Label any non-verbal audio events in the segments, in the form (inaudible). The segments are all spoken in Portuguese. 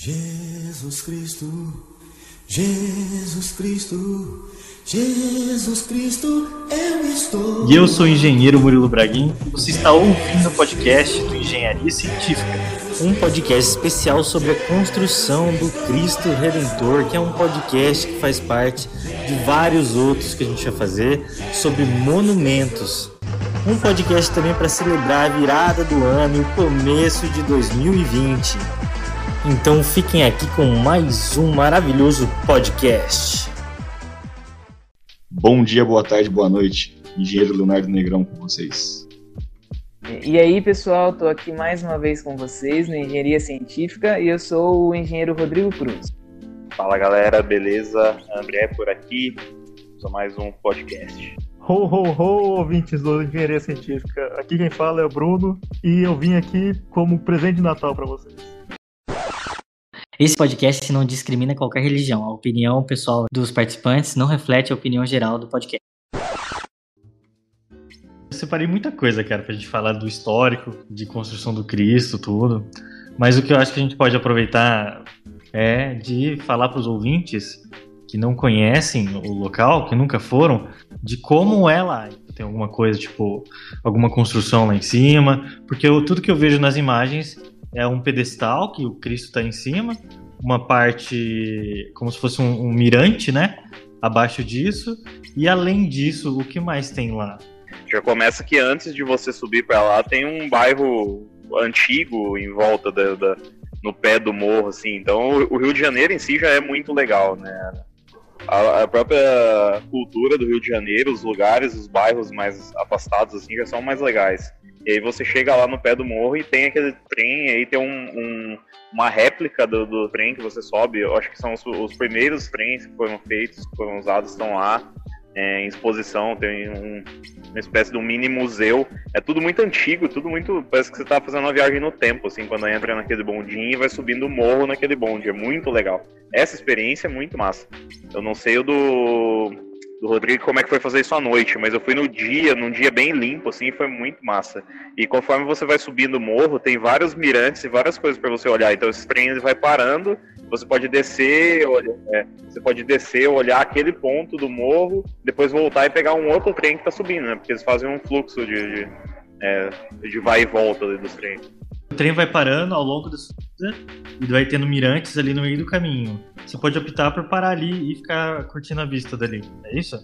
Jesus Cristo, Jesus Cristo, Jesus Cristo, eu estou. E eu sou o engenheiro Murilo Braguin você está ouvindo o podcast do Engenharia Científica. Um podcast especial sobre a construção do Cristo Redentor, que é um podcast que faz parte de vários outros que a gente vai fazer sobre monumentos. Um podcast também para celebrar a virada do ano e o começo de 2020. Então fiquem aqui com mais um maravilhoso podcast. Bom dia, boa tarde, boa noite. Engenheiro Leonardo Negrão com vocês. E aí, pessoal, estou aqui mais uma vez com vocês no Engenharia Científica e eu sou o engenheiro Rodrigo Cruz. Fala galera, beleza? André por aqui, só mais um podcast. Ho, ho, ho, ouvintes do Engenharia Científica. Aqui quem fala é o Bruno e eu vim aqui como presente de Natal para vocês. Esse podcast não discrimina qualquer religião. A opinião pessoal dos participantes não reflete a opinião geral do podcast. Eu separei muita coisa, cara, pra gente falar do histórico, de construção do Cristo, tudo. Mas o que eu acho que a gente pode aproveitar é de falar para os ouvintes que não conhecem o local, que nunca foram, de como é lá. Tem alguma coisa, tipo, alguma construção lá em cima, porque eu, tudo que eu vejo nas imagens é um pedestal que o Cristo está em cima, uma parte como se fosse um, um mirante, né? Abaixo disso, e além disso, o que mais tem lá? Já começa que antes de você subir para lá tem um bairro antigo em volta da, da, no pé do morro, assim. Então o Rio de Janeiro em si já é muito legal, né? A, a, própria cultura do Rio de Janeiro, os lugares, os bairros mais afastados, assim, já são mais legais. E aí você chega lá no pé do morro e tem aquele trem, aí tem um, um, uma réplica do, do, trem que você sobe. Eu acho que são os, os primeiros trens que foram feitos, que foram usados, estão lá é, em exposição, tem um, uma espécie de um mini museu. É tudo muito antigo, tudo muito. Parece que você está fazendo uma viagem no tempo, assim, quando entra naquele bondinho e vai subindo o morro naquele bonde. É muito legal. Essa experiência é muito massa. Eu não sei o do, do Rodrigo como é que foi fazer isso à noite, mas eu fui no dia, num dia bem limpo, assim, foi muito massa. E conforme você vai subindo o morro, tem vários mirantes e várias coisas para você olhar. Então esse trem vai parando você pode descer, olha, é, você pode descer, olhar aquele ponto do morro, depois voltar e pegar um outro trem que está subindo, né? Porque eles fazem um fluxo de, de, é, de vai e volta dos trens. O trem vai parando ao longo da subida e vai tendo mirantes ali no meio do caminho. Você pode optar por parar ali e ficar curtindo a vista dali. É isso?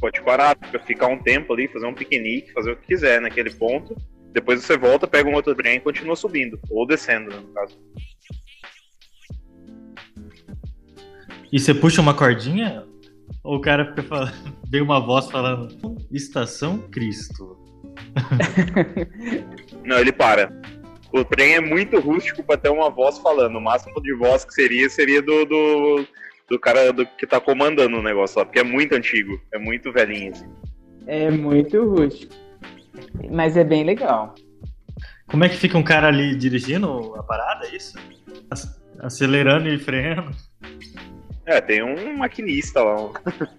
Pode parar, ficar um tempo ali, fazer um piquenique, fazer o que quiser naquele ponto. Depois você volta, pega um outro trem e continua subindo, ou descendo, né, no caso. E você puxa uma cordinha? Ou o cara fica falando, (laughs) vem uma voz falando Estação Cristo. (laughs) Não, ele para. O trem é muito rústico para ter uma voz falando. O máximo de voz que seria seria do, do, do cara do, que tá comandando o negócio lá, porque é muito antigo, é muito velhinho. Assim. É muito rústico. Mas é bem legal. Como é que fica um cara ali dirigindo a parada, é isso? Acelerando e freando? É, tem um maquinista lá.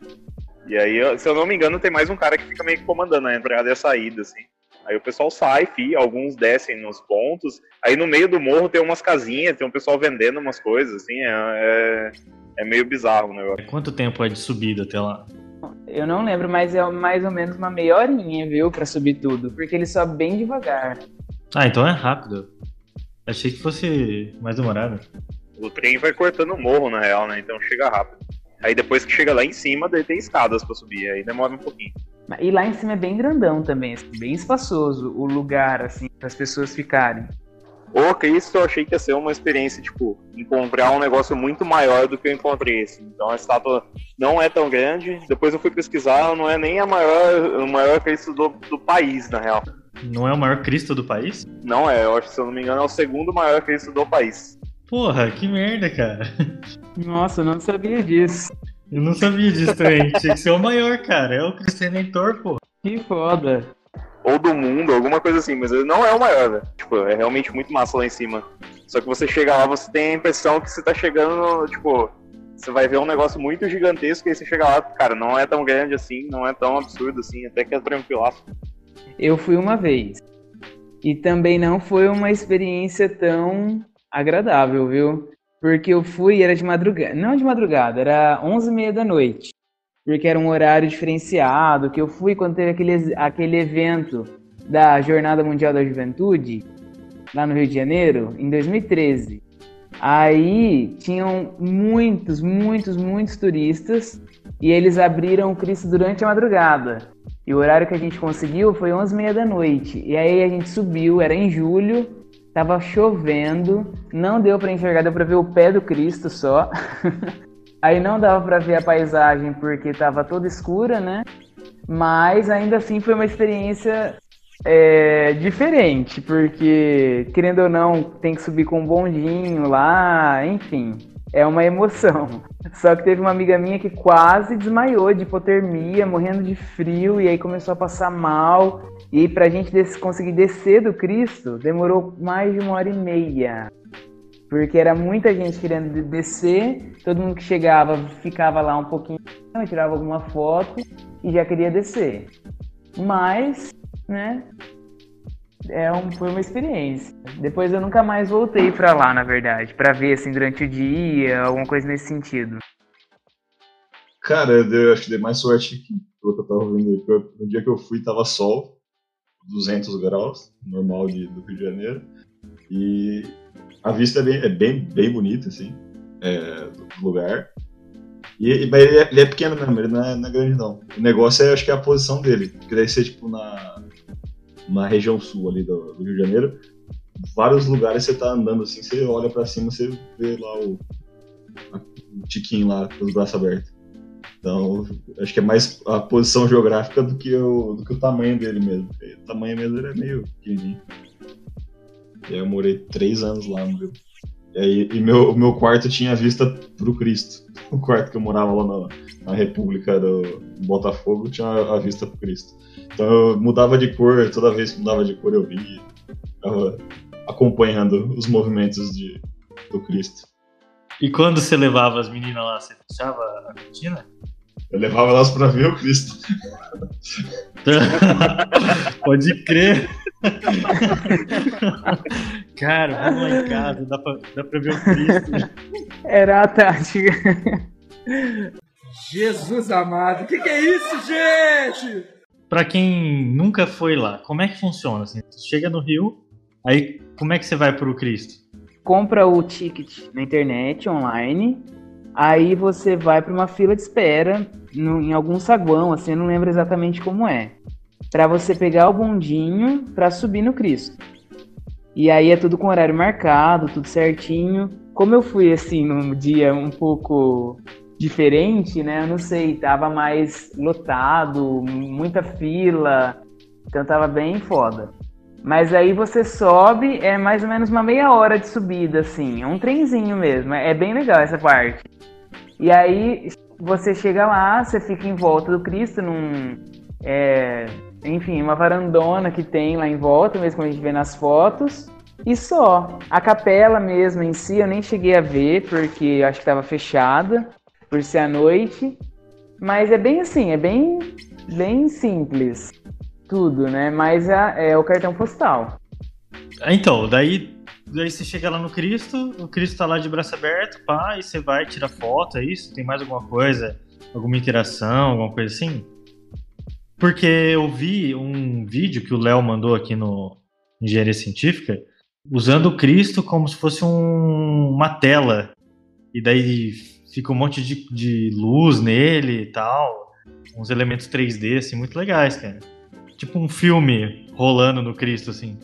(laughs) e aí, se eu não me engano, tem mais um cara que fica meio que comandando a entrada e a saída, assim. Aí o pessoal sai, fi, alguns descem nos pontos. Aí no meio do morro tem umas casinhas, tem um pessoal vendendo umas coisas, assim, é, é, é meio bizarro o negócio. Quanto tempo é de subida até lá? Eu não lembro, mas é mais ou menos uma meia horinha, viu, pra subir tudo. Porque ele sobe bem devagar. Ah, então é rápido. Achei que fosse mais demorado. O trem vai cortando o morro, na real, né? Então chega rápido. Aí depois que chega lá em cima, daí tem escadas pra subir, aí demora um pouquinho. E lá em cima é bem grandão também, assim, bem espaçoso o lugar, assim, para as pessoas ficarem. O Cristo eu achei que ia ser uma experiência, tipo, encontrar um negócio muito maior do que eu encontrei, assim. Então a estátua não é tão grande. Depois eu fui pesquisar, não é nem a maior, o maior Cristo do, do país, na real. Não é o maior Cristo do país? Não é, eu acho que se eu não me engano é o segundo maior Cristo do país. Porra, que merda, cara. Nossa, eu não sabia disso. Eu não sabia disso também. Tinha que ser o maior, cara. É o Cristo Redentor, pô. Que foda. Ou do mundo, alguma coisa assim, mas ele não é o maior, velho. Tipo, é realmente muito massa lá em cima. Só que você chega lá, você tem a impressão que você tá chegando, tipo, você vai ver um negócio muito gigantesco e aí você chega lá, cara, não é tão grande assim, não é tão absurdo assim, até que é tranquilaço. Eu fui uma vez. E também não foi uma experiência tão agradável, viu? Porque eu fui, era de madrugada, não de madrugada, era 11h30 da noite. Porque era um horário diferenciado, que eu fui quando teve aquele, aquele evento da Jornada Mundial da Juventude, lá no Rio de Janeiro, em 2013. Aí tinham muitos, muitos, muitos turistas e eles abriram o Cristo durante a madrugada. E o horário que a gente conseguiu foi 11h30 da noite. E aí a gente subiu, era em julho, tava chovendo, não deu para enxergar, deu para ver o pé do Cristo só. (laughs) aí não dava para ver a paisagem porque tava toda escura, né? Mas ainda assim foi uma experiência é diferente, porque, querendo ou não, tem que subir com um bondinho lá, enfim, é uma emoção. (laughs) Só que teve uma amiga minha que quase desmaiou de hipotermia, morrendo de frio, e aí começou a passar mal. E pra gente des conseguir descer do Cristo, demorou mais de uma hora e meia. Porque era muita gente querendo descer, todo mundo que chegava ficava lá um pouquinho, tirava alguma foto e já queria descer. Mas né? É um, foi uma experiência. Depois eu nunca mais voltei para lá, na verdade, para ver assim durante o dia, alguma coisa nesse sentido. Cara, eu acho que dei mais sorte que eu tava vendo aí. No dia que eu fui tava sol, 200 graus, normal de, do Rio de Janeiro. E a vista é bem, é bem, bem bonita, assim, é, do lugar. E, mas ele é, ele é, pequeno mesmo, ele não é, não é, grande não. O negócio é, acho que é a posição dele. Que deve ser, tipo, na, na região sul ali do, do Rio de Janeiro, vários lugares você tá andando assim, você olha para cima, você vê lá o, o tiquinho lá com os braços abertos. Então, acho que é mais a posição geográfica do que o, do que o tamanho dele mesmo. O tamanho mesmo dele é meio pequenininho. E aí eu morei três anos lá no Rio. E e meu, meu quarto tinha vista pro Cristo. O quarto que eu morava lá na, na República do Botafogo tinha a vista pro Cristo. Então eu mudava de cor, toda vez que mudava de cor eu via. Ficava acompanhando os movimentos de, do Cristo. E quando você levava as meninas lá, você fechava a cortina? Eu levava elas pra ver o Cristo. (laughs) Pode crer. Cara, vamos lá em casa, dá pra, dá pra ver o Cristo. Era a tática. Jesus amado, o que, que é isso, gente? Pra quem nunca foi lá, como é que funciona? Assim, você chega no Rio, aí como é que você vai pro Cristo? Compra o ticket na internet, online, aí você vai para uma fila de espera no, em algum saguão, assim, eu não lembro exatamente como é, para você pegar o bondinho para subir no Cristo. E aí é tudo com horário marcado, tudo certinho. Como eu fui assim num dia um pouco diferente, né? Eu não sei, tava mais lotado, muita fila, então tava bem foda. Mas aí você sobe, é mais ou menos uma meia hora de subida, assim, é um trenzinho mesmo, é bem legal essa parte. E aí você chega lá, você fica em volta do Cristo, num. É, enfim, uma varandona que tem lá em volta, mesmo como a gente vê nas fotos. E só. A capela mesmo em si eu nem cheguei a ver, porque acho que estava fechada por ser à noite. Mas é bem assim, é bem, bem simples tudo, né? Mas é, é o cartão postal. Então, daí, daí você chega lá no Cristo, o Cristo tá lá de braço aberto, pá, e você vai tirar foto, é isso? Tem mais alguma coisa? Alguma interação, alguma coisa assim? Porque eu vi um vídeo que o Léo mandou aqui no Engenharia Científica, usando o Cristo como se fosse um, uma tela. E daí fica um monte de, de luz nele e tal. Uns elementos 3D, assim, muito legais, cara. Tipo um filme rolando no Cristo, assim.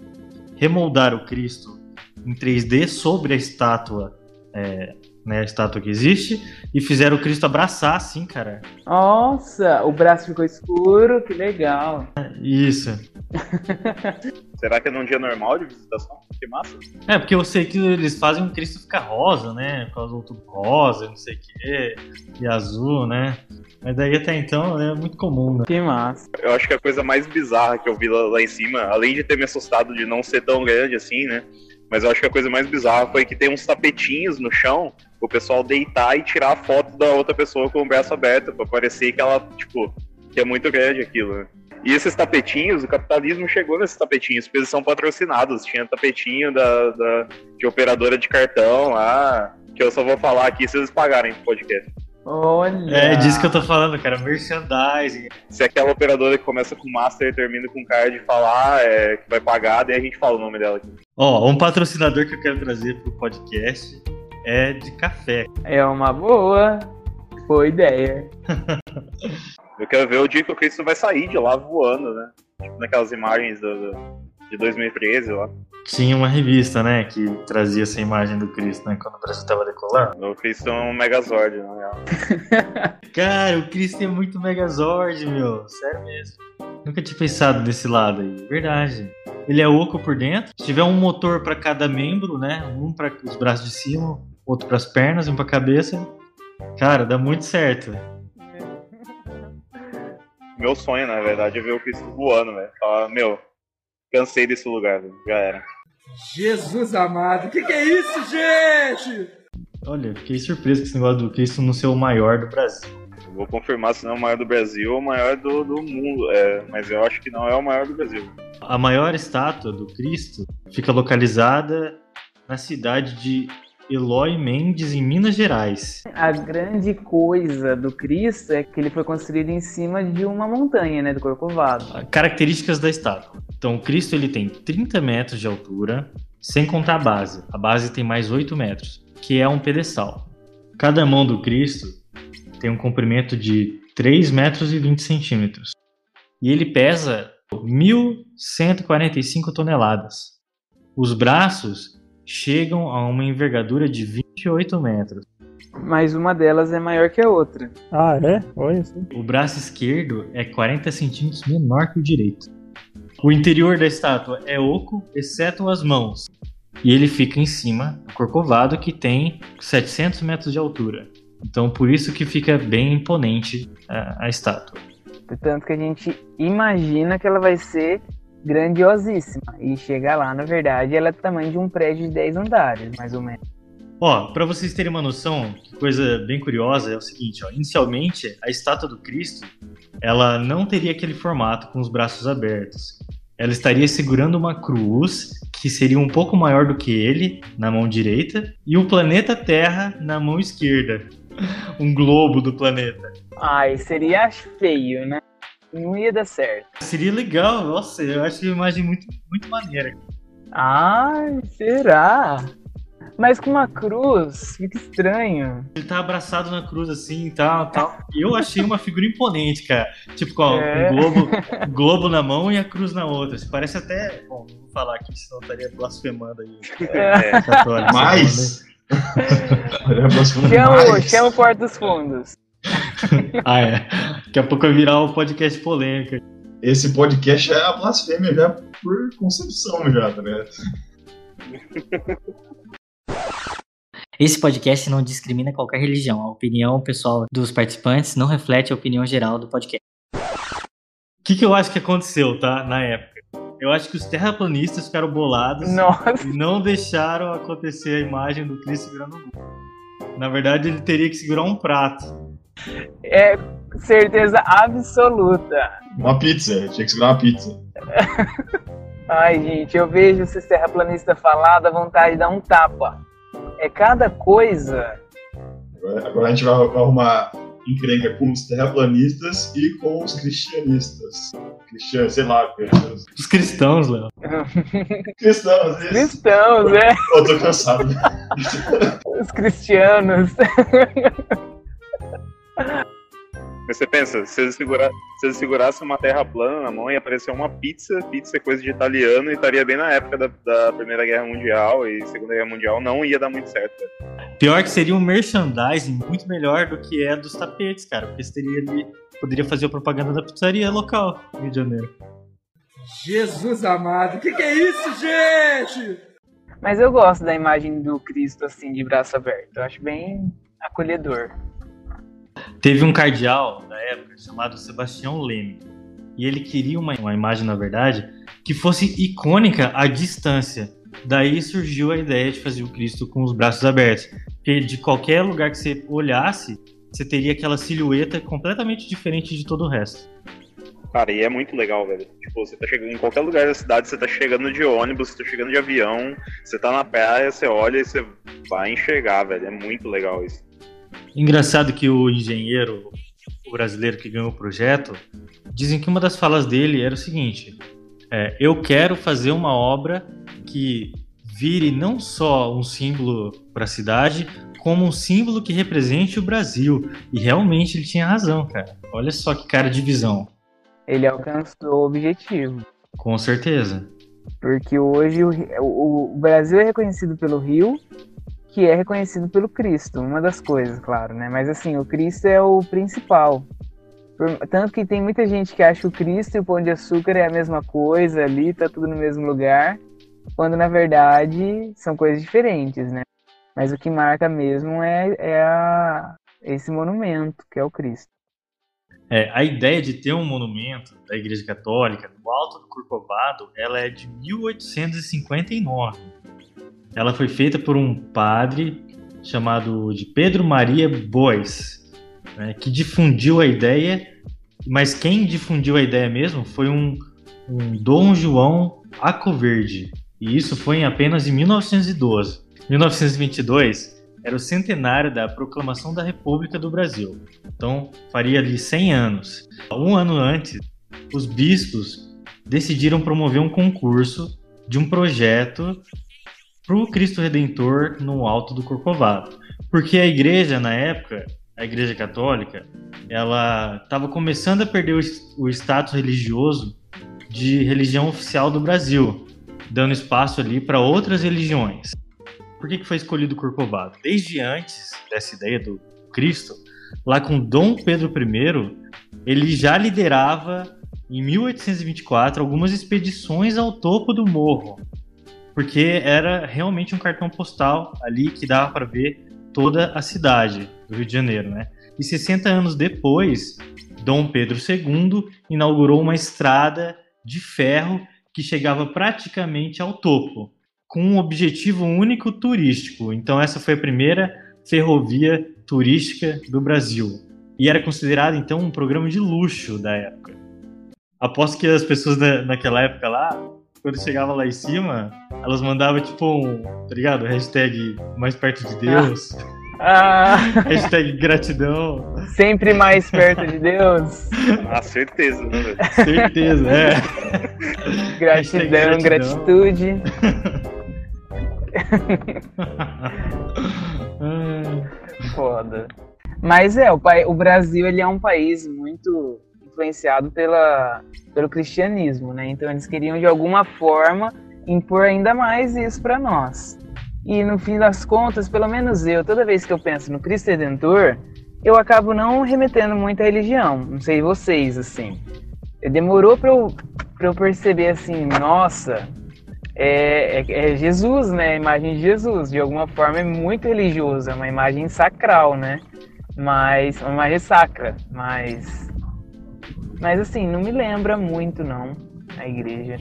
Remoldar o Cristo em 3D sobre a estátua, é, né, a estátua que existe, e fizeram o Cristo abraçar, assim, cara. Nossa, o braço ficou escuro, que legal. Isso. (laughs) Será que é num dia normal de visitação? Que massa. É, porque eu sei que eles fazem o Cristo ficar rosa, né? Por causa do outubro rosa, não sei o quê, e azul, né? Mas daí até então é muito comum, né? Que massa. Eu acho que a coisa mais bizarra que eu vi lá, lá em cima, além de ter me assustado de não ser tão grande assim, né? Mas eu acho que a coisa mais bizarra foi que tem uns tapetinhos no chão, o pessoal deitar e tirar a foto da outra pessoa com o braço aberto, pra parecer que ela, tipo, que é muito grande aquilo, né? E esses tapetinhos, o capitalismo chegou nesses tapetinhos, porque eles são patrocinados. Tinha tapetinho da, da, de operadora de cartão lá, que eu só vou falar aqui se eles pagarem pro podcast. Olha. É disso que eu tô falando, cara. Merchandising. Se aquela operadora que começa com Master e termina com card falar é, que vai pagar, daí a gente fala o nome dela aqui. Ó, um patrocinador que eu quero trazer pro podcast é de café. É uma boa. Boa ideia. (laughs) Eu quero ver o dia que o Cristo vai sair de lá voando, né? Tipo naquelas imagens do, do- de 2013 lá. Tinha uma revista, né, que trazia essa imagem do Cristo, né, quando o Brasil tava decolando. O Cristo é um Megazord, na real. (laughs) Cara, o Cristo é muito Megazord, meu. Sério mesmo. Nunca tinha pensado desse lado aí. Verdade. Ele é oco por dentro. Se tiver um motor pra cada membro, né? Um pra os braços de cima, outro pras pernas, um pra cabeça. Cara, dá muito certo. Meu sonho, na verdade, é ver o Cristo voando, velho. Falar, meu, cansei desse lugar, velho. Já era. Jesus amado, que que é isso, gente? Olha, fiquei surpreso com esse negócio do Cristo não ser o maior do Brasil. Eu Vou confirmar se não é o maior do Brasil ou o maior do, do mundo. É, mas eu acho que não é o maior do Brasil. A maior estátua do Cristo fica localizada na cidade de Eloy Mendes, em Minas Gerais. A grande coisa do Cristo é que ele foi construído em cima de uma montanha, né? Do Corcovado. Características da estátua. Então, o Cristo ele tem 30 metros de altura, sem contar a base. A base tem mais 8 metros, que é um pedestal. Cada mão do Cristo tem um comprimento de 3 metros e 20 centímetros. E ele pesa 1.145 toneladas. Os braços chegam a uma envergadura de 28 metros. Mas uma delas é maior que a outra. Ah, é? Olha isso. O braço esquerdo é 40 centímetros menor que o direito. O interior da estátua é oco, exceto as mãos. E ele fica em cima do corcovado, que tem 700 metros de altura. Então, por isso que fica bem imponente a, a estátua. Tanto que a gente imagina que ela vai ser grandiosíssima. E chega lá, na verdade, ela é do tamanho de um prédio de 10 andares, mais ou menos. Ó, para vocês terem uma noção, que coisa bem curiosa é o seguinte, ó, inicialmente a estátua do Cristo, ela não teria aquele formato com os braços abertos. Ela estaria segurando uma cruz que seria um pouco maior do que ele na mão direita e o planeta Terra na mão esquerda. (laughs) Um globo do planeta. Ai, seria feio, né? Não ia dar certo. Seria legal, nossa, eu acho uma imagem muito, muito maneira. Ai, será? Mas com uma cruz, fica estranho. Ele tá abraçado na cruz assim e tal, tal. Eu achei uma figura imponente, cara. Tipo, com ó, É. um globo, um (laughs) globo na mão e a cruz na outra. Parece até. Bom, não vou falar aqui, senão eu estaria blasfemando aí. É, católicos, Mas. (laughs) (laughs) A Chama, chama o Porto dos Fundos. (laughs) Ah, é. Daqui a pouco vai virar um podcast polêmica. Esse podcast é a blasfêmia já por concepção, já, tá ligado? (laughs) Esse podcast não discrimina qualquer religião. A opinião pessoal dos participantes não reflete a opinião geral do podcast. O que, que eu acho que aconteceu, tá? Na época. Eu acho que os terraplanistas ficaram bolados Nossa, e não deixaram acontecer a imagem do Cristo segurando o globo. Na verdade, ele teria que segurar um prato. É certeza absoluta. Uma pizza, tinha que segurar uma pizza. Ai, gente, eu vejo esses terraplanistas falar, dá vontade de dar um tapa. É cada coisa. Agora, agora a gente vai, arrumar encrenca com os terraplanistas e com os cristianistas. Cristianos, sei lá. Os cristãos, Léo. (laughs) Cristãos, isso. Cristãos, é. Eu tô cansado. Os cristianos. (laughs) Mas você pensa, se eles, segura, se eles segurassem uma terra plana na mão e aparecer uma pizza, pizza é coisa de italiano e estaria bem na época da, da Primeira Guerra Mundial e Segunda Guerra Mundial, não ia dar muito certo. Pior que seria um merchandising muito melhor do que é dos tapetes, cara. Porque você teria ali. Poderia fazer a propaganda da pizzaria local no Rio de Janeiro. Jesus amado, que que é isso, gente? Mas eu gosto da imagem do Cristo assim, de braço aberto. Eu acho bem acolhedor. Teve um cardeal da época chamado Sebastião Leme. E ele queria uma, uma imagem, na verdade, que fosse icônica à distância. Daí surgiu a ideia de fazer o Cristo com os braços abertos. Porque de qualquer lugar que você olhasse, você teria aquela silhueta completamente diferente de todo o resto. Cara, e é muito legal, velho. Tipo, você tá chegando em qualquer lugar da cidade, você tá chegando de ônibus, você tá chegando de avião, você tá na praia, você olha e você vai enxergar, velho. É muito legal isso. Engraçado que o engenheiro, o brasileiro que ganhou o projeto, dizem que uma das falas dele era o seguinte: é, eu quero fazer uma obra que vire não só um símbolo para a cidade, como um símbolo que represente o Brasil. E realmente ele tinha razão, cara. Olha só que cara de visão. Ele alcançou o objetivo. Com certeza. Porque hoje o, o, o Brasil é reconhecido pelo Rio, que é reconhecido pelo Cristo, uma das coisas, claro, né? Mas assim, o Cristo é o principal. Tanto que tem muita gente que acha que o Cristo e o Pão de Açúcar é a mesma coisa ali, tá tudo no mesmo lugar, quando na verdade são coisas diferentes, né? Mas o que marca mesmo é, é a- esse monumento, que é o Cristo. É, a ideia de ter um monumento da Igreja Católica no alto do Corcovado, ela é de 1859. Ela foi feita por um padre chamado de Pedro Maria Bois, né, que difundiu a ideia, mas quem difundiu a ideia mesmo foi um, um Dom João Acoverde, e isso foi em apenas em 1912. 1922 era o centenário da proclamação da República do Brasil. Então, faria ali 100 anos. Um ano antes, os bispos decidiram promover um concurso de um projeto para o Cristo Redentor no Alto do Corcovado. Porque a igreja, na época, a igreja católica, ela estava começando a perder o, o status religioso de religião oficial do Brasil, dando espaço ali para outras religiões. Por que, que foi escolhido o Corcovado? Desde antes dessa ideia do Cristo, lá com Dom Pedro I, ele já liderava em 1824 algumas expedições ao topo do morro, porque era realmente um cartão postal ali que dava para ver toda a cidade do Rio de Janeiro, né? E 60 anos depois, Dom Pedro II inaugurou uma estrada de ferro que chegava praticamente ao topo, com um objetivo único turístico. Então essa foi a primeira ferrovia turística do Brasil. E era considerado então um programa de luxo da época. Aposto que as pessoas na, naquela época lá, quando chegava lá em cima, elas mandavam tipo um, tá ligado? Hashtag mais perto de Deus, (laughs) Ah, hashtag gratidão, sempre mais perto de Deus. Ah, certeza, né, velho? certeza, é. (laughs) Gratidão, gratidão. gratitude. (laughs) Foda. Mas é, o, pai- o Brasil ele é um país muito influenciado pela, pelo cristianismo, né? Então eles queriam de alguma forma impor ainda mais isso para nós. E no fim das contas, pelo menos eu, toda vez que eu penso no Cristo Redentor, eu acabo não remetendo muito à religião. Não sei vocês, assim. Demorou para eu, pra eu perceber assim, nossa, é, é- é Jesus, né? A imagem de Jesus. De alguma forma é muito religioso, é uma imagem sacral, né? Mas. Uma imagem sacra. Mas. Mas assim, não me lembra muito, não, a igreja.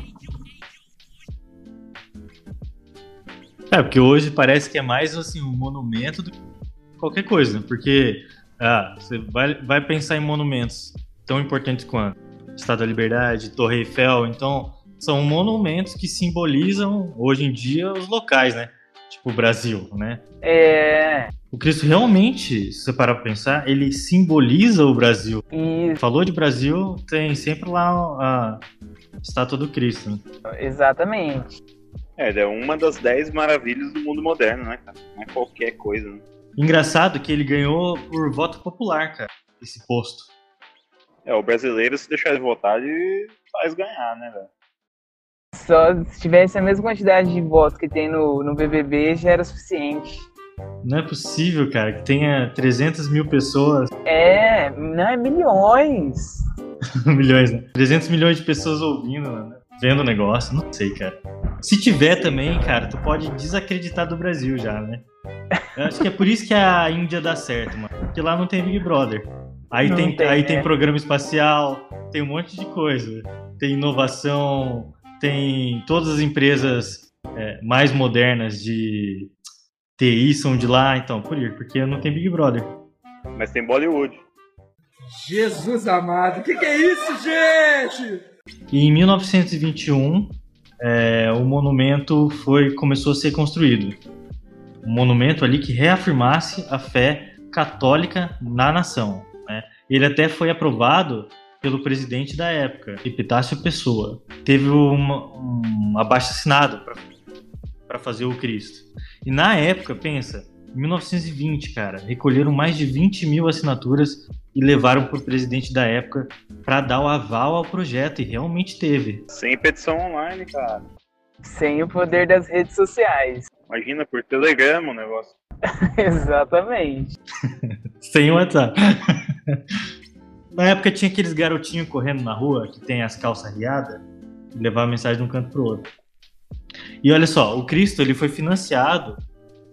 É, porque hoje parece que é mais assim um monumento do que qualquer coisa, porque ah, você vai, vai pensar em monumentos tão importantes quanto Estado da Liberdade, Torre Eiffel, então são monumentos que simbolizam hoje em dia os locais, né? Tipo o Brasil, né? É. O Cristo realmente, se você parar pra pensar, ele simboliza o Brasil. E, Falou de Brasil, tem sempre lá a estátua do Cristo. Né? exatamente. É, ele é uma das dez maravilhas do mundo moderno, né, cara? Não é qualquer coisa, né? Engraçado que ele ganhou por voto popular, cara, esse posto. É, o brasileiro, se deixar ele votar, ele faz ganhar, né, velho? Só se tivesse a mesma quantidade de votos que tem no, no BBB já era suficiente. Não é possível, cara, que tenha 300 mil pessoas, (laughs) É, não é milhões. milhões, né? 300 milhões de pessoas ouvindo, né? vendo o negócio, não sei, cara. Se tiver também, cara, tu pode desacreditar do Brasil já, né? Eu acho que é por isso que a Índia dá certo, mano. Porque lá não tem Big Brother. Aí, Não tem, tem, aí né? tem programa espacial, tem um monte de coisa. Tem inovação, tem todas as empresas é, mais modernas de TI são de lá, então, por isso, porque não tem Big Brother. Mas tem Bollywood. Jesus amado, que que é isso, gente? E em 1921, é, o monumento foi começou a ser construído. Um monumento ali que reafirmasse a fé católica na nação. Né? Ele até foi aprovado pelo presidente da época, Epitácio Pessoa. Teve uma, um abaixo assinado para fazer o Cristo. E na época, pensa, em 1920, cara, recolheram mais de 20 mil assinaturas e levaram para o presidente da época para dar o aval ao projeto, e realmente teve. Sem petição online, cara. Sem o poder das redes sociais. Imagina por telegrama o negócio. (laughs) Exatamente. (laughs) Sem WhatsApp. (laughs) Na época tinha aqueles garotinhos correndo na rua que tem as calças riadas e levar a mensagem de um canto pro outro. E olha só, o Cristo ele foi financiado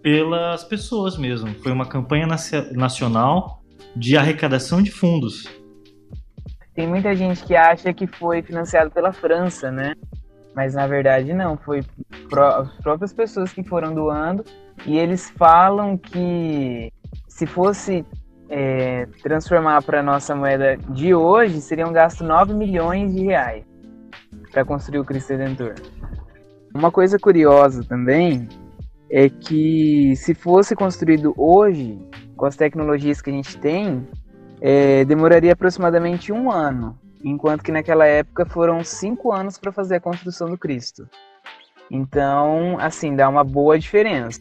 pelas pessoas mesmo. Foi uma campanha nacional de arrecadação de fundos. Tem muita gente que acha que foi financiado pela França, né? Mas na verdade não, foi as próprias pessoas que foram doando e eles falam que se fosse é, transformar para nossa moeda de hoje, seriam gastos 9 milhões de reais para construir o Cristo Redentor. Uma coisa curiosa também é que se fosse construído hoje, com as tecnologias que a gente tem, é, demoraria aproximadamente um ano, enquanto que naquela época foram cinco anos para fazer a construção do Cristo. Então, assim, dá uma boa diferença.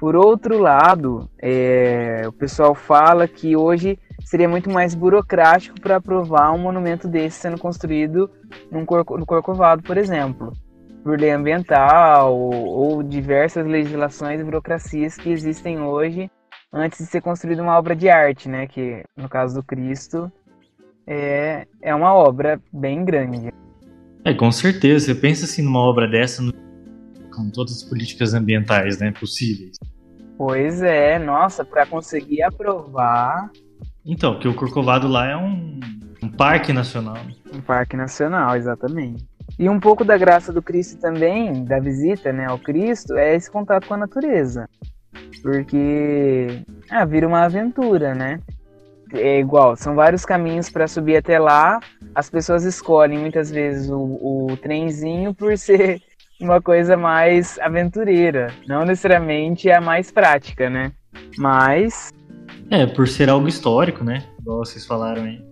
Por outro lado, é, o pessoal fala que hoje seria muito mais burocrático para aprovar um monumento desse sendo construído num no Corcovado, por exemplo, por lei ambiental ou, ou diversas legislações e burocracias que existem hoje antes de ser construída uma obra de arte, né? Que no caso do Cristo é, é uma obra bem grande. É, com certeza. Você pensa assim numa obra dessa, com todas as políticas ambientais, né, possíveis. Pois é, nossa, para conseguir aprovar. Então, que o Corcovado lá é um, um parque nacional. Um parque nacional, exatamente. E um pouco da graça do Cristo também, da visita né, ao Cristo, é esse contato com a natureza. Porque ah, vira uma aventura, né? É igual, são vários caminhos para subir até lá. As pessoas escolhem muitas vezes o, o trenzinho por ser uma coisa mais aventureira, não necessariamente a mais prática, né? Mas. É, por ser algo histórico, né? Igual vocês falaram aí.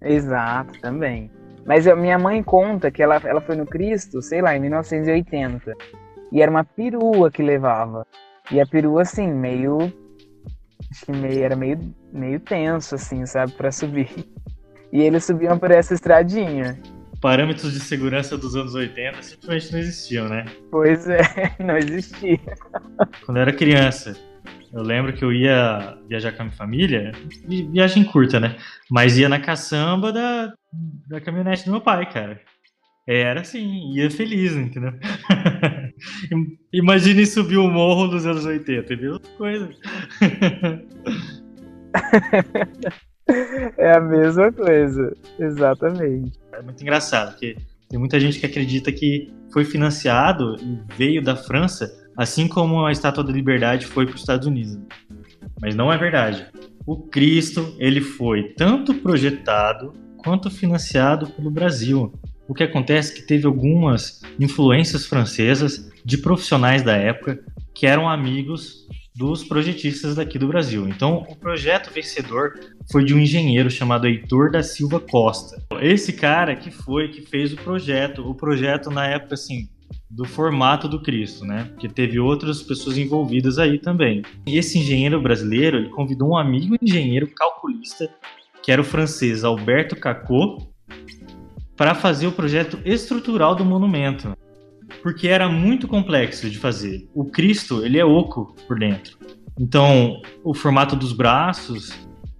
Exato, também. Mas a minha mãe conta que ela, ela foi no Cristo, sei lá, em 1980. E era uma perua que levava. E a perua, assim, meio. Acho que meio, era meio, meio tenso, assim, sabe, para subir. E eles subiam por essa estradinha parâmetros de segurança dos anos 80 simplesmente não existiam, né? Pois é, (laughs) não existia. Quando eu era criança, eu lembro que eu ia viajar com a minha família, viagem curta, né? Mas ia na caçamba da, da caminhonete do meu pai, cara. Era assim, ia feliz, entendeu? (laughs) Imagine subir o morro dos anos 80, viu? Coisa. (laughs) (laughs) É a mesma coisa, exatamente. É muito engraçado, porque tem muita gente que acredita que foi financiado e veio da França, assim como a Estátua da Liberdade foi para os Estados Unidos. Mas não é verdade. O Cristo, ele foi tanto projetado quanto financiado pelo Brasil. O que acontece é que teve algumas influências francesas de profissionais da época que eram amigos dos projetistas daqui do Brasil. Então, o projeto vencedor foi de um engenheiro chamado Heitor da Silva Costa. Esse cara que foi que fez o projeto, o projeto na época assim do formato do Cristo, né? Porque teve outras pessoas envolvidas aí também. E esse engenheiro brasileiro, ele convidou um amigo engenheiro calculista, que era o francês Alberto Cacot, para fazer o projeto estrutural do monumento porque era muito complexo de fazer. O Cristo, ele é oco por dentro. Então, o formato dos braços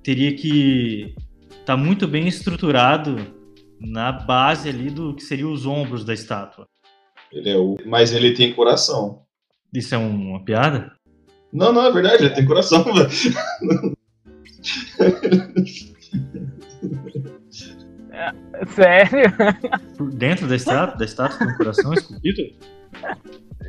teria que estar tá muito bem estruturado na base ali do que seriam os ombros da estátua. Ele é oco, mas ele tem coração. Isso é uma piada? Não, não, é verdade, ele tem coração. (laughs) Sério? (laughs) Por dentro da estátua, da estátua tem um coração esculpido?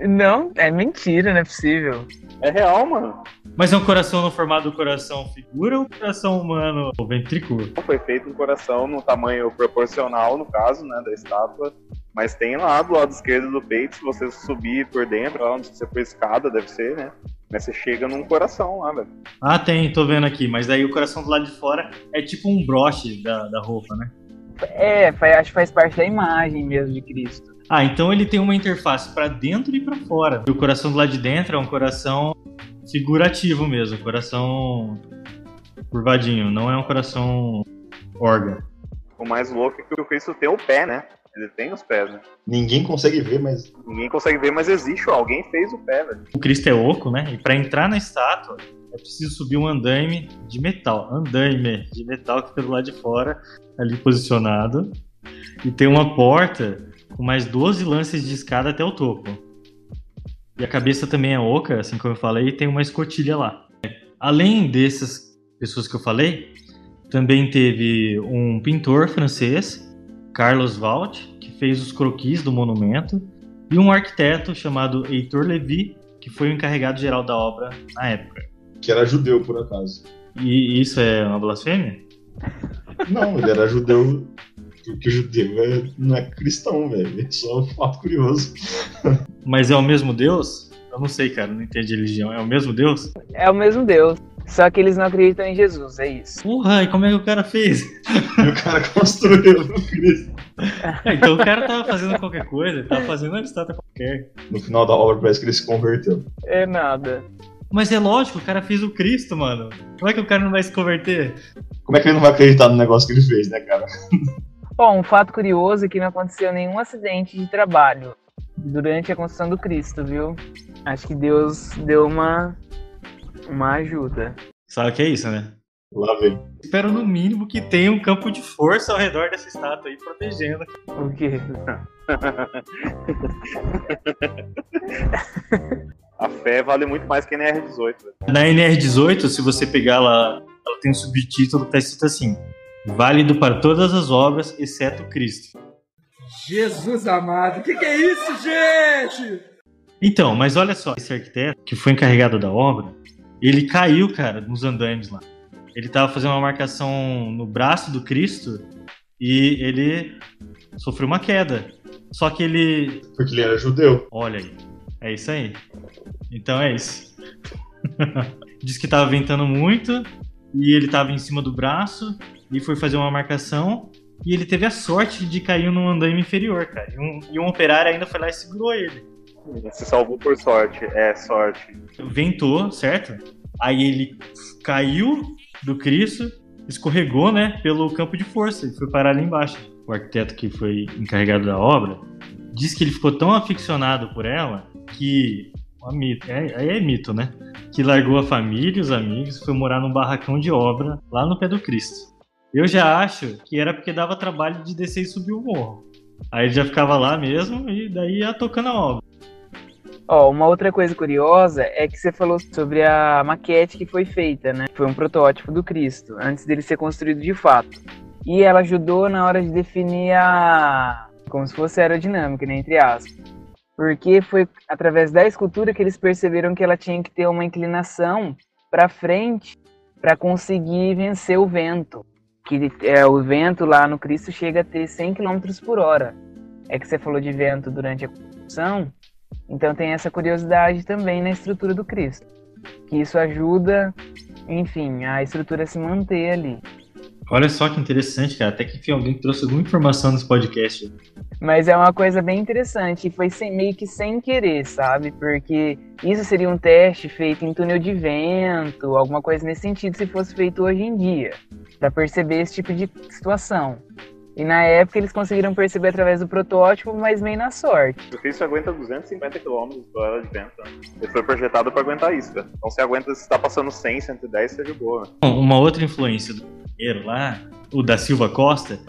Não, é mentira, não é possível. É real, mano. Mas é um coração no formato do coração figura ou coração humano ventricula? Foi feito um coração no tamanho proporcional, no caso, né, da estátua. Mas tem lá do lado esquerdo do peito, se você subir por dentro, lá onde você foi escada, deve ser, né? Mas você chega num coração lá, velho. Ah, tem, tô vendo aqui. Mas daí o coração do lado de fora é tipo um broche da, da roupa, né? É, faz- acho que faz parte da imagem mesmo de Cristo. Ah, então ele tem uma interface pra dentro e pra fora. E o coração do lado de dentro é um coração figurativo mesmo, coração curvadinho, não é um coração órgão. O mais louco é que o Cristo tem o pé, né? Ele tem os pés, né? Ninguém consegue ver, mas Ninguém consegue ver, mas existe, ó, alguém fez o pé, velho. O Cristo é oco, né? E pra entrar na estátua é preciso subir um andaime de metal, andaime de metal que fica do lado de fora, ali posicionado. E tem uma porta com mais 12 lances de escada até o topo. E a cabeça também é oca, assim como eu falei, e tem uma escotilha lá. Além dessas pessoas que eu falei, também teve um pintor francês, Carlos Valt, que fez os croquis do monumento, e um arquiteto chamado Heitor Levi, que foi o encarregado geral da obra na época. Que era judeu, por acaso. E isso é uma blasfêmia? Não, ele era judeu, porque judeu é- não é cristão, velho. É só um fato curioso. Mas é o mesmo Deus? Eu não sei, cara, não entendi religião. É o mesmo Deus? É o mesmo Deus. Só que eles não acreditam em Jesus, é isso. Porra, e como é que o cara fez? O cara construiu o Cristo. É, então o cara tava fazendo qualquer coisa, tava fazendo uma estátua qualquer. No final da obra parece que ele se converteu. É nada. Mas é lógico, o cara fez o Cristo, mano. Como é que o cara não vai se converter? Como é que ele não vai acreditar no negócio que ele fez, né, cara? Bom, um fato curioso é que não aconteceu nenhum acidente de trabalho durante a construção do Cristo, viu? Acho que Deus deu uma, uma ajuda. Sabe o que é isso, né? Lá vem. Espero no mínimo que tenha um campo de força ao redor dessa estátua aí, protegendo. O quê? (laughs) A fé vale muito mais que a NR18, velho. Na NR18, se você pegar lá, ela tem um subtítulo que tá escrito assim: Válido para todas as obras, exceto Cristo. Jesus amado, que que é isso, gente? Então, mas olha só, esse arquiteto que foi encarregado da obra, ele caiu, cara, nos andaimes lá. Ele tava fazendo uma marcação no braço do Cristo e ele sofreu uma queda. Só que ele. Porque ele era judeu. Olha aí. É isso aí. Então é isso. (laughs) Diz que tava ventando muito e ele tava em cima do braço e foi fazer uma marcação e ele teve a sorte de cair num andaime inferior, cara. E um, e um operário ainda foi lá e segurou ele. Se salvou por sorte. É, sorte. ventou, certo? Aí ele caiu do Cristo, escorregou, né, pelo campo de força e foi parar ali embaixo. O arquiteto que foi encarregado da obra diz que ele ficou tão aficionado por ela que mito, é, é mito, né? Que largou a família os amigos e foi morar num barracão de obra lá no pé do Cristo. Eu já acho que era porque dava trabalho de descer e subir o morro. Aí ele já ficava lá mesmo e daí ia tocando a obra. Ó, uma outra coisa curiosa é que você falou sobre a maquete que foi feita, né? Foi um protótipo do Cristo, antes dele ser construído de fato. E ela ajudou na hora de definir a. como se fosse aerodinâmica, né? Entre aspas. Porque foi através da escultura que eles perceberam que ela tinha que ter uma inclinação para frente para conseguir vencer o vento. Que é, o vento lá no Cristo chega a ter 100 km por hora. É que você falou de vento durante a construção. Então tem essa curiosidade também na estrutura do Cristo. Que isso ajuda, enfim, a estrutura se manter ali. Olha só que interessante, cara. Até que enfim, alguém trouxe alguma informação nesse podcast. Mas é uma coisa bem interessante e foi sem, meio que sem querer, sabe? Porque isso seria um teste feito em túnel de vento, alguma coisa nesse sentido, se fosse feito hoje em dia, para perceber esse tipo de situação. E na época eles conseguiram perceber através do protótipo, mas meio na sorte. O Cristo aguenta 250 km por hora de vento. né? Ele foi projetado pra aguentar isso. Então se aguenta, se tá passando 100, 110, seja boa. né? Bom, Uma outra influência do primeiro lá, o da Silva Costa,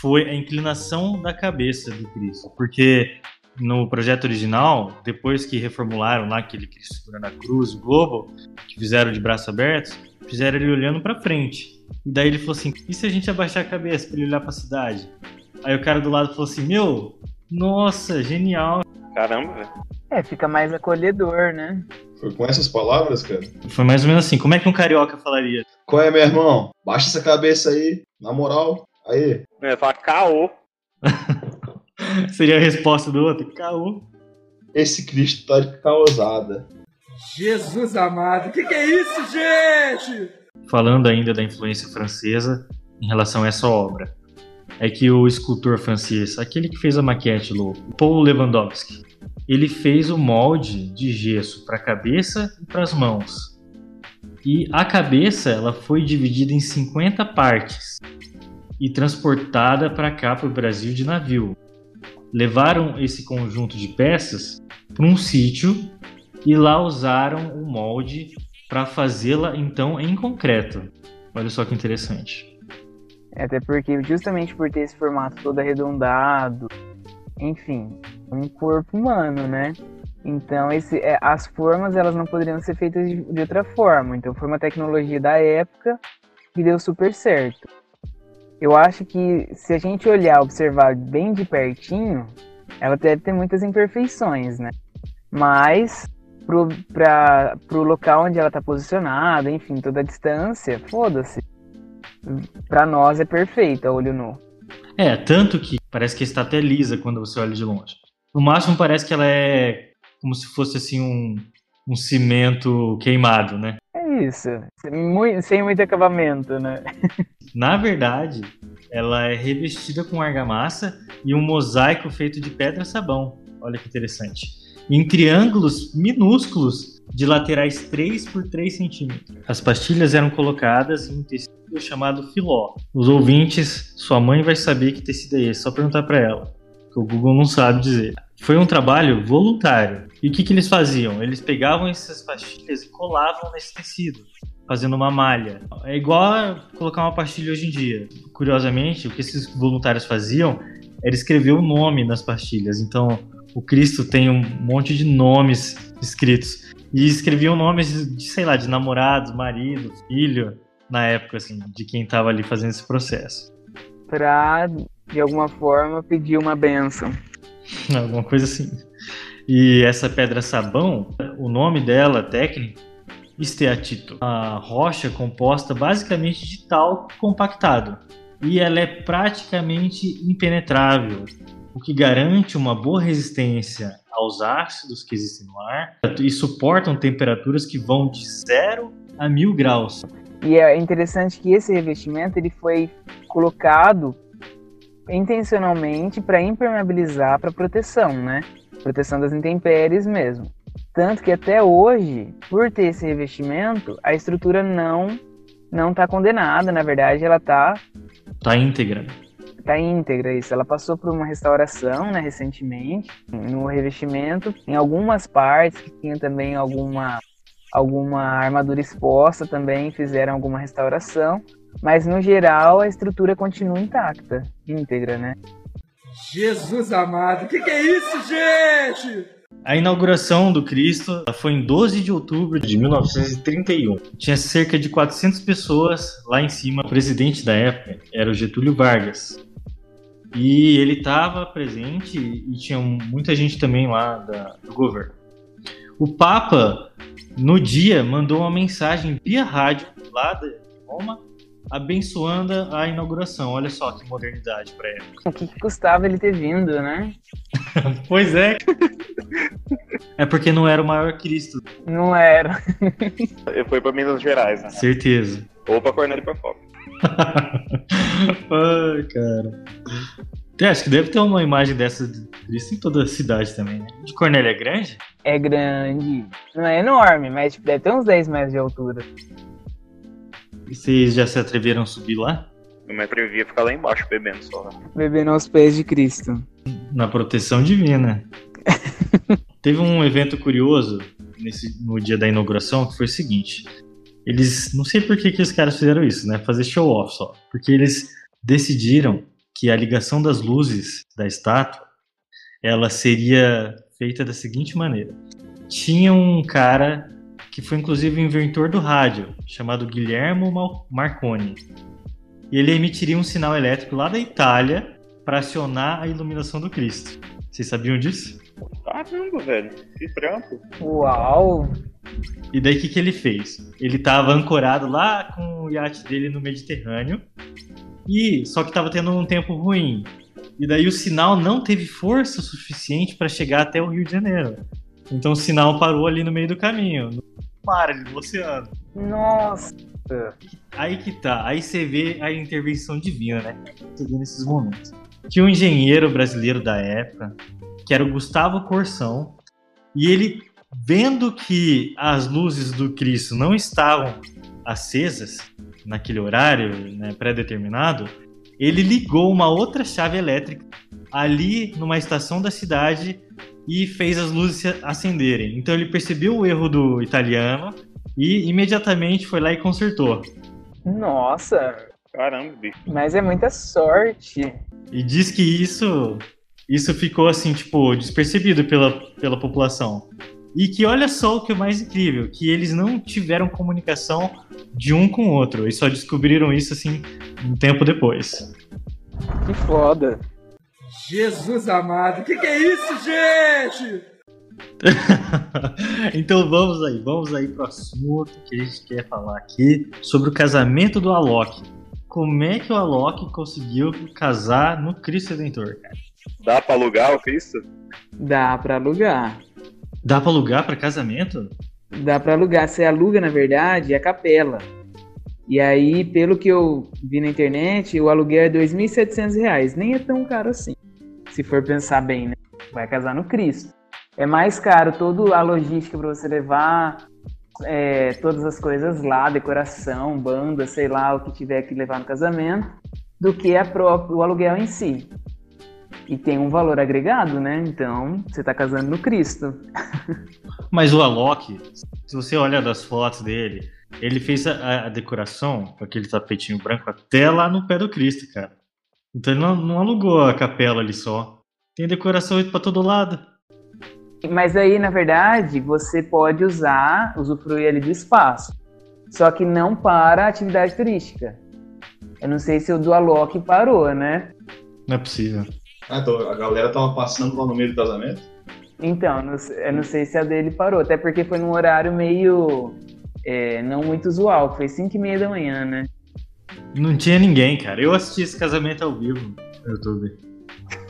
foi a inclinação da cabeça do Cristo. Porque no projeto original, depois que reformularam lá aquele Cristo segurando a cruz, o globo, que fizeram de braços abertos, fizeram ele olhando pra frente. E daí ele falou assim: e se a gente abaixar a cabeça pra ele olhar pra cidade? Aí o cara do lado falou assim: meu, nossa, genial. Caramba, velho. É, fica mais acolhedor, né? Foi com essas palavras, cara? Foi mais ou menos assim. Como é que um carioca falaria? Qual é, meu irmão? Baixa essa cabeça aí, na moral. Aí. É, fala caô. (laughs) Seria a resposta do outro. Caô. Esse Cristo tá de causada. Jesus amado, que que é isso, gente? Falando ainda da influência francesa em relação a essa obra. É que o escultor francês, aquele que fez a maquete louco, Paul Lewandowski, ele fez o molde de gesso para a cabeça e para as mãos. E a cabeça ela foi dividida em 50 partes e transportada para cá para o Brasil de navio. Levaram esse conjunto de peças para um sítio e lá usaram o molde para fazê-la então em concreto. Olha só que interessante. Até porque, justamente por ter esse formato todo arredondado, enfim, um corpo humano, né? Então, esse, é, as formas elas não poderiam ser feitas de, de outra forma. Então, foi uma tecnologia da época que deu super certo. Eu acho que se a gente olhar, observar bem de pertinho, ela deve ter muitas imperfeições, né? Mas para o local onde ela está posicionada, enfim, toda a distância, foda-se. Para nós é perfeita, olho nu. É, tanto que parece que está até lisa quando você olha de longe. No máximo parece que ela é como se fosse assim um, um cimento queimado, né? É isso. Sem, sem muito acabamento, né? (laughs) Na verdade, ela é revestida com argamassa e um mosaico feito de pedra sabão. Olha que interessante. Em triângulos minúsculos de laterais 3 por 3 centímetros. As pastilhas eram colocadas em um tecido chamado filó. Os ouvintes, sua mãe vai saber que tecido é esse, só perguntar para ela, que o Google não sabe dizer. Foi um trabalho voluntário. E o que, que eles faziam? Eles pegavam essas pastilhas e colavam nesse tecido, fazendo uma malha. É igual colocar uma pastilha hoje em dia. Curiosamente, o que esses voluntários faziam era escrever o nome nas pastilhas. Então, o Cristo tem um monte de nomes escritos. E escreviam nomes de, sei lá, de namorado, marido, filho, na época, assim, de quem estava ali fazendo esse processo. Pra, de alguma forma, pedir uma benção. (laughs) Alguma coisa assim. E essa pedra sabão, o nome dela técnico, esteatito. A rocha composta basicamente de talco compactado. E ela é praticamente impenetrável, o que garante uma boa resistência aos ácidos que existem no ar e suportam temperaturas que vão de 0 a 1000 graus. E é interessante que esse revestimento ele foi colocado intencionalmente para impermeabilizar para proteção, né? Proteção das intempéries mesmo. Tanto que até hoje, por ter esse revestimento, a estrutura não não está condenada, na verdade, ela está tá íntegra. Tá íntegra isso. Ela passou por uma restauração, né, recentemente, no revestimento, em algumas partes que tinha também alguma alguma armadura exposta também fizeram alguma restauração, mas no geral a estrutura continua intacta, íntegra, né? Jesus amado, que que é isso, gente? A inauguração do Cristo foi em 12 de outubro de 1931. Tinha cerca de 400 pessoas lá em cima. O presidente da época era o Getúlio Vargas. E ele estava presente e tinha muita gente também lá da, do governo. O Papa, no dia, mandou uma mensagem via rádio lá de Roma abençoando a inauguração. Olha só que modernidade para época. O que, que custava ele ter vindo, né? (laughs) pois é. É porque não era o maior Cristo. Não era. Ele foi para Minas Gerais, né? Certeza. Ou para Cornélio Foco. (laughs) Ai, cara. Eu acho que deve ter uma imagem dessa de Cristo em toda a cidade também, né? De Cornélio é grande? É grande. Não é enorme, mas tipo, deve ter uns 10 metros de altura. E vocês já se atreveram a subir lá? Eu me atrevi a ficar lá embaixo bebendo só. né? Bebendo aos pés de Cristo. Na proteção divina. (laughs) Teve um evento curioso nesse, no dia da inauguração que foi o seguinte. Eles. Não sei por que, que os caras fizeram isso, né? Fazer show off só. Porque eles decidiram que a ligação das luzes da estátua ela seria feita da seguinte maneira. Tinha um cara que foi inclusive o inventor do rádio, chamado Guilhermo Marconi. E ele emitiria um sinal elétrico lá da Itália para acionar a iluminação do Cristo. Vocês sabiam disso? Ah, Caramba, velho. Que trampo. Uau! E daí o que, que ele fez? Ele tava ancorado lá com o iate dele no Mediterrâneo. E só que tava tendo um tempo ruim. E daí o sinal não teve força suficiente para chegar até o Rio de Janeiro. Então o sinal parou ali no meio do caminho, no mar, ali no oceano. Nossa! Aí que tá, aí você vê a intervenção divina, né? Vê nesses momentos. Que um engenheiro brasileiro da época, que era o Gustavo Corsão, e ele vendo que as luzes do Cristo não estavam acesas naquele horário né, pré-determinado, ele ligou uma outra chave elétrica ali numa estação da cidade e fez as luzes acenderem. Então ele percebeu o erro do italiano e imediatamente foi lá e consertou. Nossa! Caramba, bicho. Mas é muita sorte. E diz que isso isso ficou assim, tipo, despercebido pela, pela população. E que olha só o que é mais incrível, que eles não tiveram comunicação de um com o outro. E só descobriram isso assim um tempo depois. Que foda. Jesus amado, que que é isso, gente? (laughs) então vamos aí, vamos aí pro assunto que a gente quer falar aqui sobre o casamento do Alok. Como é que o Alok conseguiu casar no Cristo Redentor, cara? Dá pra alugar o Cristo? Dá pra alugar. Dá pra alugar pra casamento? Dá pra alugar. Você aluga, na verdade, a capela. E aí, pelo que eu vi na internet, o aluguel é R$ 2.700. Nem é tão caro assim. Se for pensar bem, né? Vai casar no Cristo. É mais caro toda a logística para você levar é, todas as coisas lá, decoração, banda, sei lá, o que tiver que levar no casamento, do que a própria, o aluguel em si. E tem um valor agregado, né? Então, você tá casando no Cristo. (laughs) Mas o Alok, se você olha das fotos dele, ele fez a, a decoração com aquele tapetinho branco até lá no pé do Cristo, cara. Então ele não, não alugou a capela ali só. Tem decoração para todo lado. Mas aí, na verdade, você pode usar, usufruir ali do espaço. Só que não para a atividade turística. Eu não sei se o do Alok parou, né? Não é possível. Ah, então a galera tava passando lá no meio do casamento? Então, não- eu não sei se a dele parou. Até porque foi num horário meio... é, não muito usual. Foi 5 e meia da manhã, né? Não tinha ninguém, cara. Eu assisti esse casamento ao vivo no YouTube.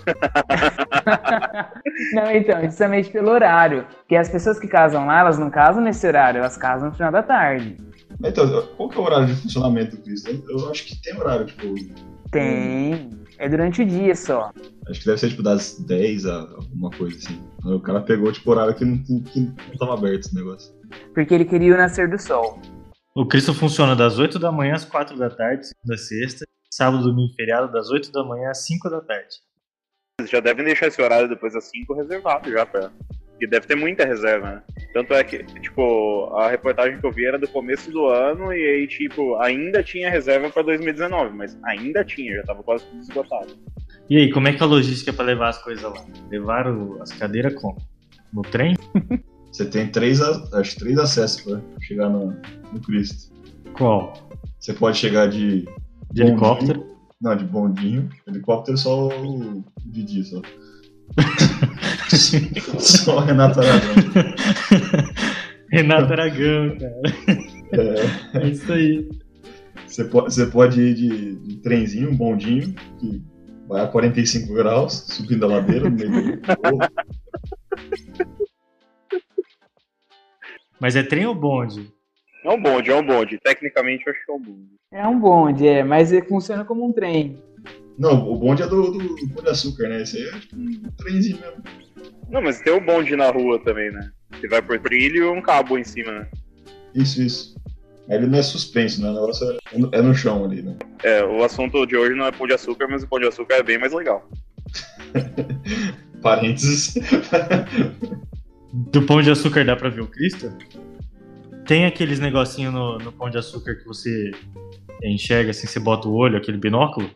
(laughs) Não, então, justamente pelo horário. Porque as pessoas que casam lá, elas não casam nesse horário, elas casam no final da tarde. Então, qual que é o horário de funcionamento do Cristo? Eu eu acho que tem horário, tipo. Tem. É durante o dia só. Acho que deve ser tipo das 10 a alguma coisa assim. O cara pegou tipo horário que não, que não tava aberto esse negócio. Porque ele queria o nascer do sol. O Cristo funciona das 8 da manhã às 4 da tarde, segunda a sexta. Sábado, domingo e feriado, das 8 da manhã às 5 da tarde. Eles já devem deixar esse horário depois das 5 reservado já pra. Porque deve ter muita reserva, né? Tanto é que, tipo, a reportagem que eu vi era do começo do ano e aí, tipo, ainda tinha reserva pra 2019, mas ainda tinha, já tava quase tudo esgotado. E aí, como é que é a logística pra levar as coisas lá? Levaram as cadeiras como? No trem? (laughs) Você tem três, a- acho, três acessos pra chegar no, no Cristo. Qual? Você pode chegar de. De bondinho. helicóptero? Não, de bondinho. Helicóptero só o Didi só. (laughs) (laughs) só o Renato Aragão. (laughs) Renato Aragão, cara. É, É isso aí. você, pode, você pode ir de, de trenzinho, um bondinho, que vai a 45 graus, subindo a ladeira no meio do. Mas é trem ou bonde? É um bonde, é um bonde. Tecnicamente eu acho que é um bonde. É um bonde, é, mas ele funciona como um trem. Não, o bonde é do, do, do Pão de Açúcar, né? Esse aí é tipo um trenzinho mesmo. Não, mas tem um bonde na rua também, né? Você vai por trilho e um cabo em cima, né? Isso, isso. Aí Ele não é suspenso, né? O negócio é no, é no chão ali, né? É, o assunto de hoje não é pão de açúcar, mas o pão de açúcar é bem mais legal. (laughs) Parênteses. Do pão de açúcar dá pra ver o Cristo? Tem aqueles negocinho no, no pão de açúcar que você enxerga assim, você bota o olho, aquele binóculo?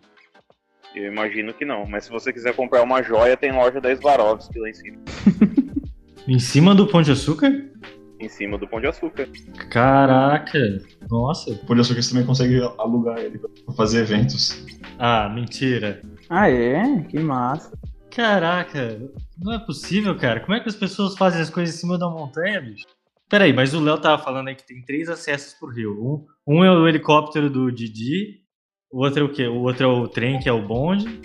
Eu imagino que não, mas se você quiser comprar uma joia, tem loja da Swarovski lá em cima. Em cima do pão de açúcar? Em cima do pão de açúcar. Caraca! Nossa! O Pão de Açúcar você também consegue alugar ele pra fazer eventos. Ah, mentira! Ah, é? Que massa. Caraca! Não é possível, cara. Como é que as pessoas fazem as coisas em cima da montanha, bicho? Peraí, mas o Léo tava falando aí que tem três acessos pro rio. Um, um é o helicóptero do Didi, o outro é o quê? O outro é o trem, que é o bonde.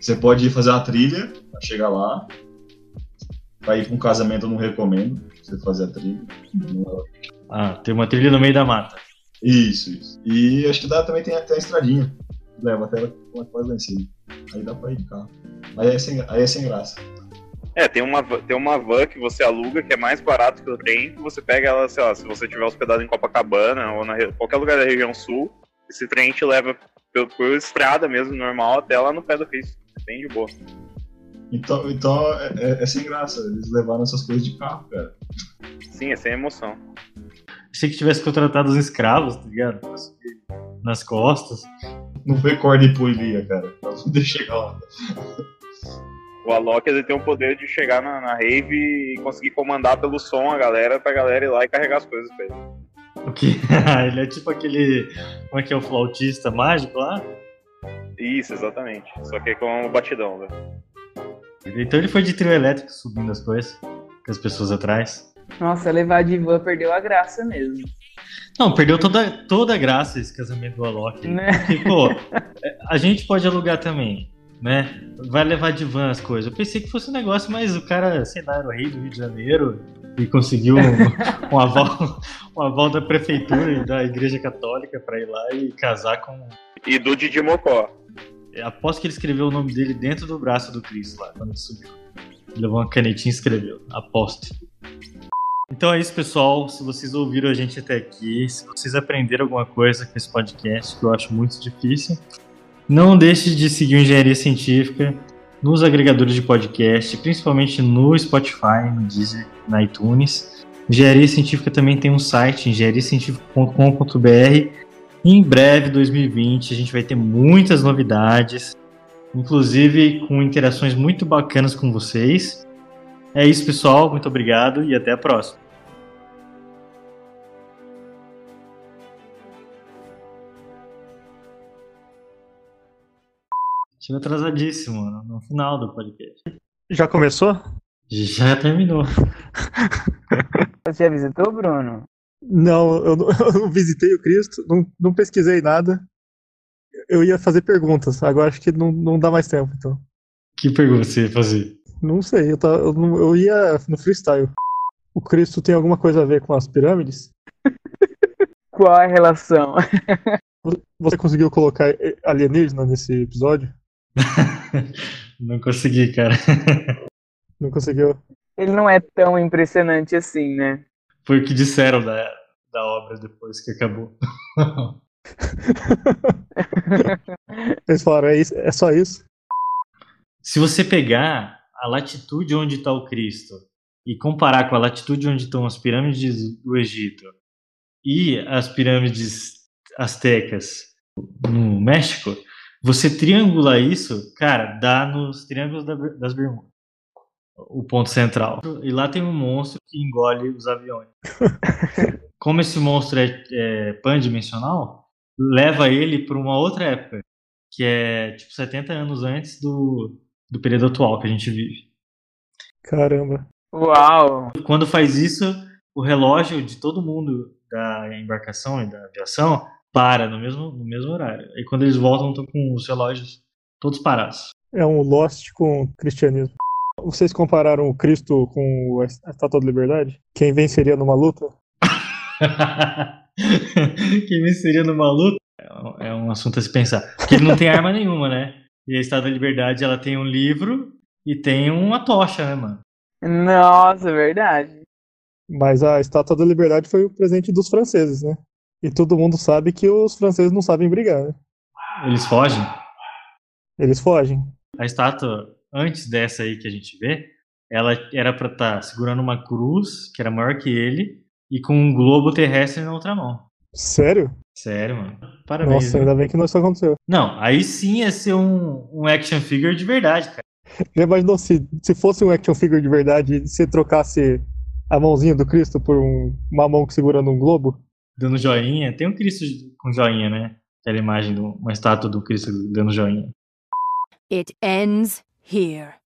Você pode ir fazer uma trilha pra chegar lá. Pra ir pra um casamento eu não recomendo você fazer a trilha. Ah, tem uma trilha no meio da mata. Isso, isso. E acho que dá, também tem até a estradinha. Leva até quase lá em cima. Aí dá pra ir de carro. Aí é sem, aí é sem graça. É, tem uma, tem uma van que você aluga que é mais barato que o trem. Você pega ela, sei lá, se você tiver hospedado em Copacabana ou na qualquer lugar da região sul, esse trem te leva por, por estrada mesmo, normal, até lá no pé do Cristo. Bem de boa. Então, então é, é, é sem graça, eles levaram essas coisas de carro, cara. Sim, é sem emoção. Achei que tivesse contratado os escravos, tá ligado? Nas costas. Não foi corda e poelia, cara. (laughs) Pra poder chegar lá. O Alok ele tem o poder de chegar na, na rave e conseguir comandar pelo som a galera pra galera ir lá e carregar as coisas pra ele. O que? (laughs) ele é tipo aquele. Como é que é o flautista mágico lá? Isso, exatamente. Só que com o batidão, velho. Então ele foi de trio elétrico subindo as coisas, com as pessoas atrás. Nossa, levar de van perdeu a graça mesmo. Não, perdeu toda, toda a graça esse casamento do Alok. Né? Porque, pô, (laughs) a gente pode alugar também, né? Vai levar de van as coisas. Eu pensei que fosse um negócio, mas o cara, sei lá, era o rei do Rio de Janeiro e conseguiu um, (laughs) um, aval, um aval da prefeitura e da igreja católica pra ir lá e casar com... E do Didi Mocó. Aposto que ele escreveu o nome dele dentro do braço do Cristo lá, quando ele subiu. Ele levou uma canetinha e escreveu. Aposto. Então é isso, pessoal. Se vocês ouviram a gente até aqui, se vocês aprenderam alguma coisa com esse podcast, que eu acho muito difícil, não deixe de seguir o Engenharia Científica nos agregadores de podcast, principalmente no Spotify, no Deezer, na iTunes. Engenharia Científica também tem um site, engenhariacientifica.com.br. Em breve, 2020, a gente vai ter muitas novidades, inclusive com interações muito bacanas com vocês. É isso, pessoal. Muito obrigado e até a próxima. Chegou atrasadíssimo no final do podcast. Já começou? Já terminou. (laughs) Você já visitou, Bruno? Não, eu não, (laughs) eu não visitei o Cristo, não, não, pesquisei nada. Eu ia fazer perguntas, agora acho que não, não dá mais tempo, então. Que pergunta você ia fazer? Não sei, eu, tava, eu, eu ia no freestyle. O Cristo tem alguma coisa a ver com as pirâmides? (laughs) Qual a relação? Você conseguiu colocar alienígena nesse episódio? (laughs) não consegui, cara. (laughs) Não conseguiu? Ele não é tão impressionante assim, né? Foi o que disseram da, da obra depois que acabou. (laughs) Eles falaram, é, isso, é só isso? Se você pegar a latitude onde está o Cristo e comparar com a latitude onde estão as pirâmides do Egito e as pirâmides astecas no México, você triangular isso, cara, dá nos triângulos das Bermudas. O ponto central. E lá tem um monstro que engole os aviões. (laughs) Como esse monstro é, é pandimensional, leva ele para uma outra época, que é tipo 70 anos antes do, do período atual que a gente vive. Caramba. Uau! Quando faz isso, o relógio de todo mundo da embarcação e da aviação para no mesmo, no mesmo horário. E quando eles voltam, estão com os relógios todos parados. É um Lost com o cristianismo. Vocês compararam o Cristo com a Estátua da Liberdade? Quem venceria numa luta? (laughs) Quem venceria numa luta? É um assunto a se pensar. Porque ele não tem arma nenhuma, né? E a Estátua da Liberdade, ela tem um livro e tem uma tocha, né, mano? Nossa, verdade. Mas a Estátua da Liberdade foi o presente dos franceses, né? E todo mundo sabe que os franceses não sabem brigar, né? Eles fogem? Eles fogem. A estátua, antes dessa aí que a gente vê, ela era pra estar tá segurando uma cruz, que era maior que ele, e com um globo terrestre na outra mão. Sério? Sério, mano. Parabéns. Nossa, ainda bem que não isso aconteceu. Não, aí sim ia ser um, um action figure de verdade, cara. Já imaginou se, se fosse um action figure de verdade e você trocasse a mãozinha do Cristo por um, uma mão segurando um globo? Dando joinha. Tem um Cristo com joinha, né? Aquela imagem de uma estátua do Cristo dando joinha. It ends here.